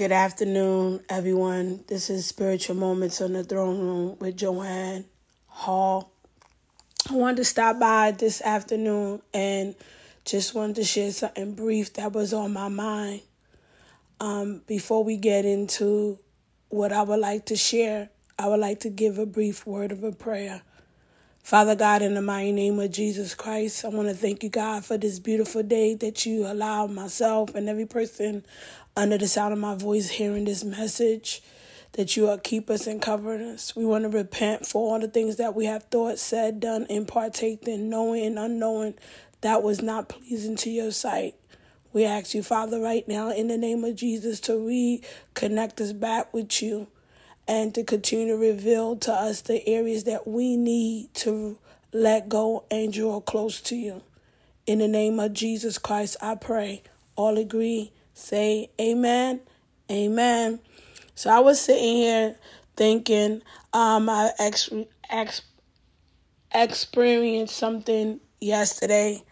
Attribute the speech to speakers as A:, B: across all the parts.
A: Good afternoon, everyone. This is Spiritual Moments on the Throne Room with Joanne Hall. I wanted to stop by this afternoon and just wanted to share something brief that was on my mind. Um, before we get into what I would like to share, I would like to give a brief word of a prayer. Father God, in the mighty name of Jesus Christ, I want to thank you, God, for this beautiful day that you allowed myself and every person under the sound of my voice hearing this message, that you will keep us and cover us. We want to repent for all the things that we have thought, said, done, and partaken, knowing and unknowing that was not pleasing to your sight. We ask you, Father, right now, in the name of Jesus, to reconnect us back with you and to continue to reveal to us the areas that we need to let go and draw close to you. In the name of Jesus Christ, I pray. All agree, say amen, amen. So I was sitting here thinking, um, I ex- ex- experienced something yesterday.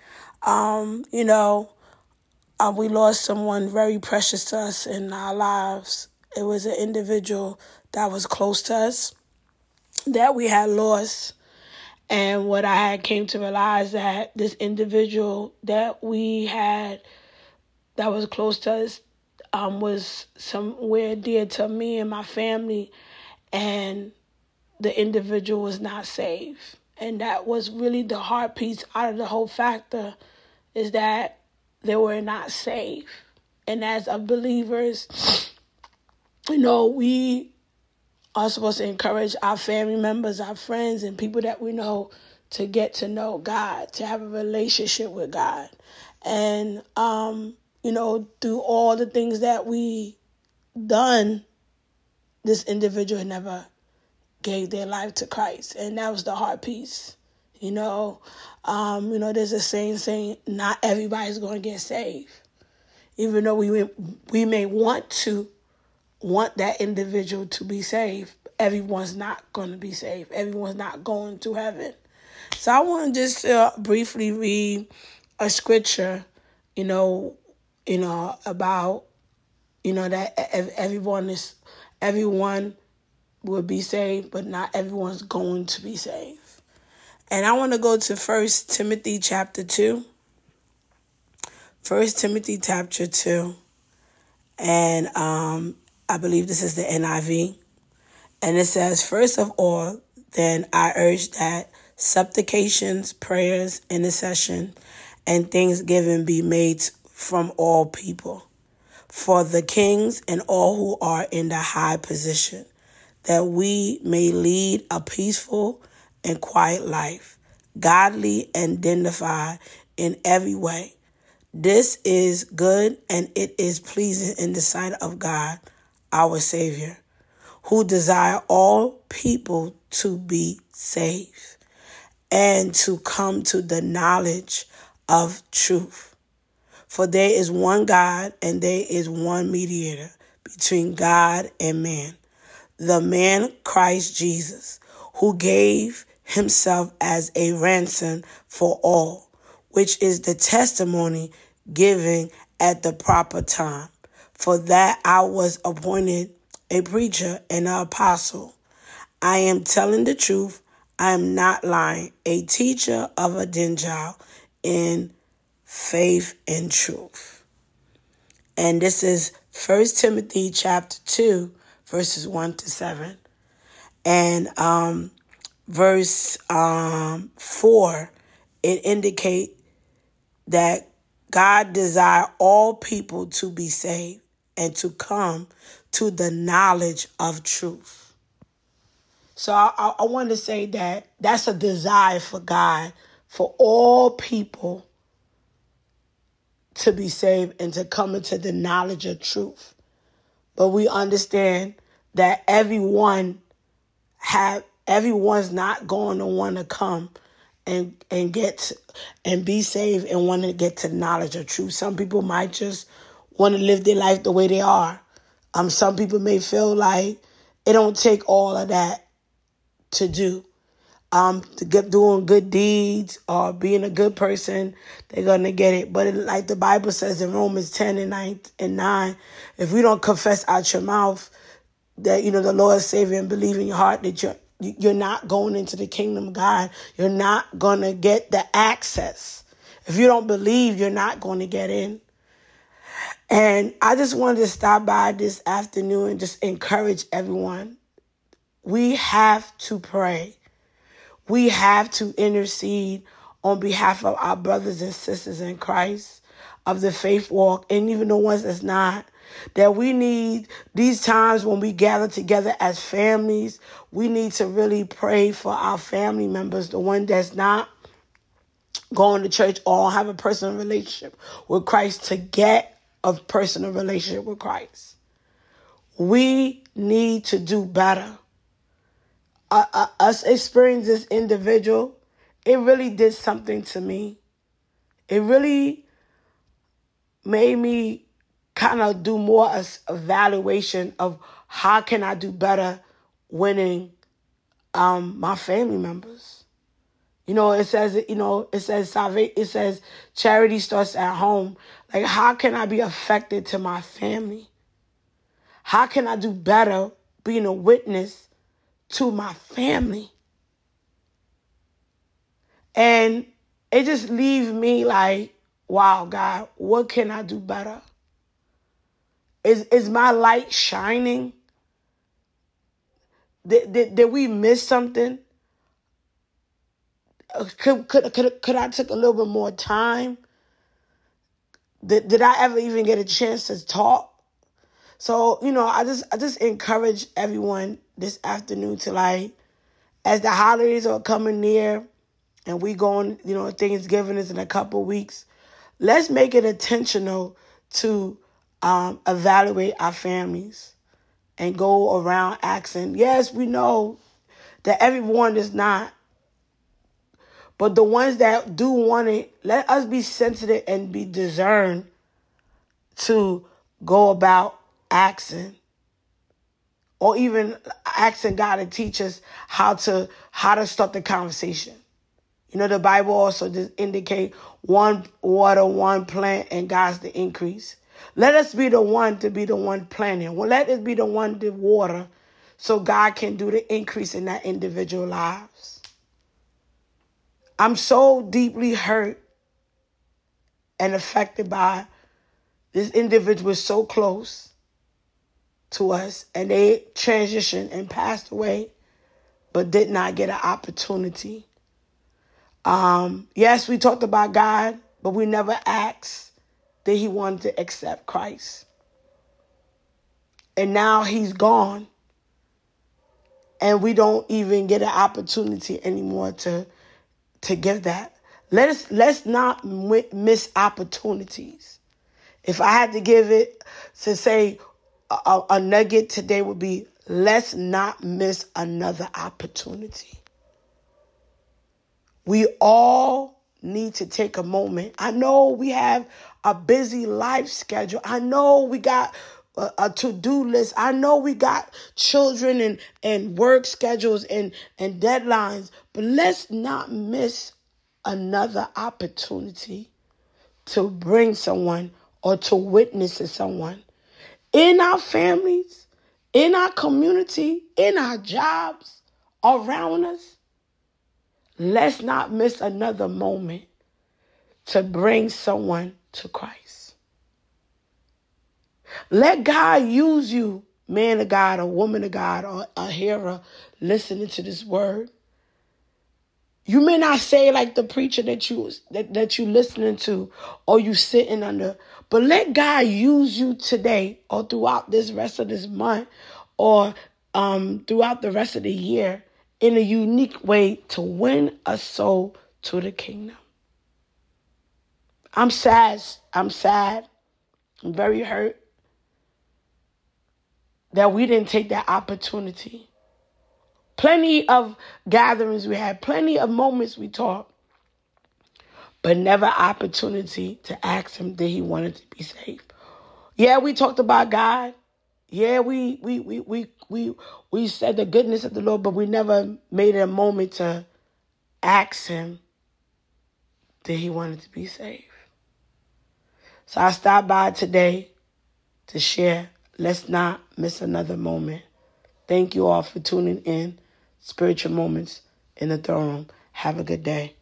A: Um, you know, uh, we lost someone very precious to us in our lives. It was an individual that was close to us that we had lost. And what I had came to realize that this individual that we had that was close to us um, was somewhere dear to me and my family, and the individual was not safe. And that was really the hard piece out of the whole factor is that they were not safe. And as a believers, you know, we are supposed to encourage our family members, our friends, and people that we know to get to know God, to have a relationship with God. And, um, you know, through all the things that we done, this individual never gave their life to Christ. And that was the hard piece. You know, um, you know, there's a saying saying not everybody's going to get saved. Even though we we may want to want that individual to be saved, everyone's not going to be saved. Everyone's not going to heaven. So I want to just uh, briefly read a scripture, you know, you know about, you know that everyone is, everyone will be saved, but not everyone's going to be saved. And I want to go to First Timothy chapter two. First Timothy chapter two, and um, I believe this is the NIV. And it says, First of all, then I urge that supplications, prayers, intercession, and thanksgiving be made from all people, for the kings and all who are in the high position, that we may lead a peaceful and quiet life, godly and dignified in every way. This is good and it is pleasing in the sight of God our Savior, who desire all people to be saved and to come to the knowledge of truth. For there is one God and there is one mediator between God and man, the man Christ Jesus, who gave himself as a ransom for all, which is the testimony given at the proper time. For that I was appointed a preacher and an apostle. I am telling the truth. I am not lying. A teacher of a Gentile in faith and truth. And this is First Timothy chapter 2, verses 1 to 7. And um, verse um, 4, it indicate that God desire all people to be saved and to come to the knowledge of truth. So I, I, want to say that that's a desire for God for all people to be saved and to come into the knowledge of truth. But we understand that everyone have everyone's not going to want to come and and get and be saved and want to get to knowledge of truth. Some people might just want to live their life the way they are. Um, some people may feel like it don't take all of that to do. um to get doing good deeds or being a good person, they're gonna get it. But it, like the Bible says in Romans ten and nine and nine, if we don't confess out your mouth that you know the Lord Savior and believe in your heart that you're you're not going into the kingdom of God, you're not gonna get the access. If you don't believe, you're not to get in. And I just wanted to stop by this afternoon and just encourage everyone. We have to pray we have to intercede on behalf of our brothers and sisters in Christ of the faith walk and even the ones that's not. That we need these times when we gather together as families, we need to really pray for our family members, the one that's not going to church or have a personal relationship with Christ to get a personal relationship with Christ. We need to do better uh, uh, us experience this individual, it really did something to me. It really made me kind of do more as evaluation of how can I do better winning um, my family members. You know, it says you know it says salvation. It says charity starts at home. Like, how can I be affected to my family? How can I do better being a witness to my family. And it just leaves me like, wow, God, what can I do better? Is is my light shining? Did, did, did we miss something? Uh, could, could, could, could I take a little bit more time? Did, did I ever even get a chance to talk? So, you know, I just I just encourage everyone this afternoon to like as the holidays are coming near and we going, you know, Thanksgiving is in a couple weeks, let's make it intentional to um, evaluate our families and go around asking. Yes, we know that everyone is not. But the ones that do want it, let us be sensitive and be discerned to go about asking or even asking God to teach us how to how to start the conversation. You know, the Bible also just indicate one water, one plant, and God's the increase. Let us be the one to be the one planting. Well, let us be the one to water so God can do the increase in that individual lives. I'm so deeply hurt and affected by this individual so close to us and they transitioned and passed away, but did not get an opportunity. Um, yes, we talked about God, but we never asked that He wanted to accept Christ. And now He's gone. And we don't even get an opportunity anymore to, to give that. Let us let's not miss opportunities. If I had to give it to say a, a nugget today would be let's not miss another opportunity. We all need to take a moment. I know we have a busy life schedule. I know we got a, a to-do list. I know we got children and, and work schedules and, and deadlines, but let's not miss another opportunity to bring someone or to witness to someone in our families, in our community, in our jobs, around us. Let's not miss another moment to bring someone to Christ. Let God use you, man of God, or woman of God, or a hearer listening to this word. You may not say like the preacher that you that, that you listening to or you sitting under, but let God use you today or throughout this rest of this month or um, throughout the rest of the year in a unique way to win a soul to the kingdom. I'm sad. I'm sad. I'm very hurt that we didn't take that opportunity Plenty of gatherings we had, plenty of moments we talked, but never opportunity to ask him that he wanted to be saved. Yeah, we talked about God. Yeah, we we we we we we said the goodness of the Lord, but we never made it a moment to ask him that he wanted to be saved. So I stopped by today to share. Let's not miss another moment. Thank you all for tuning in. Spiritual Moments in the Throne Room. Have a good day.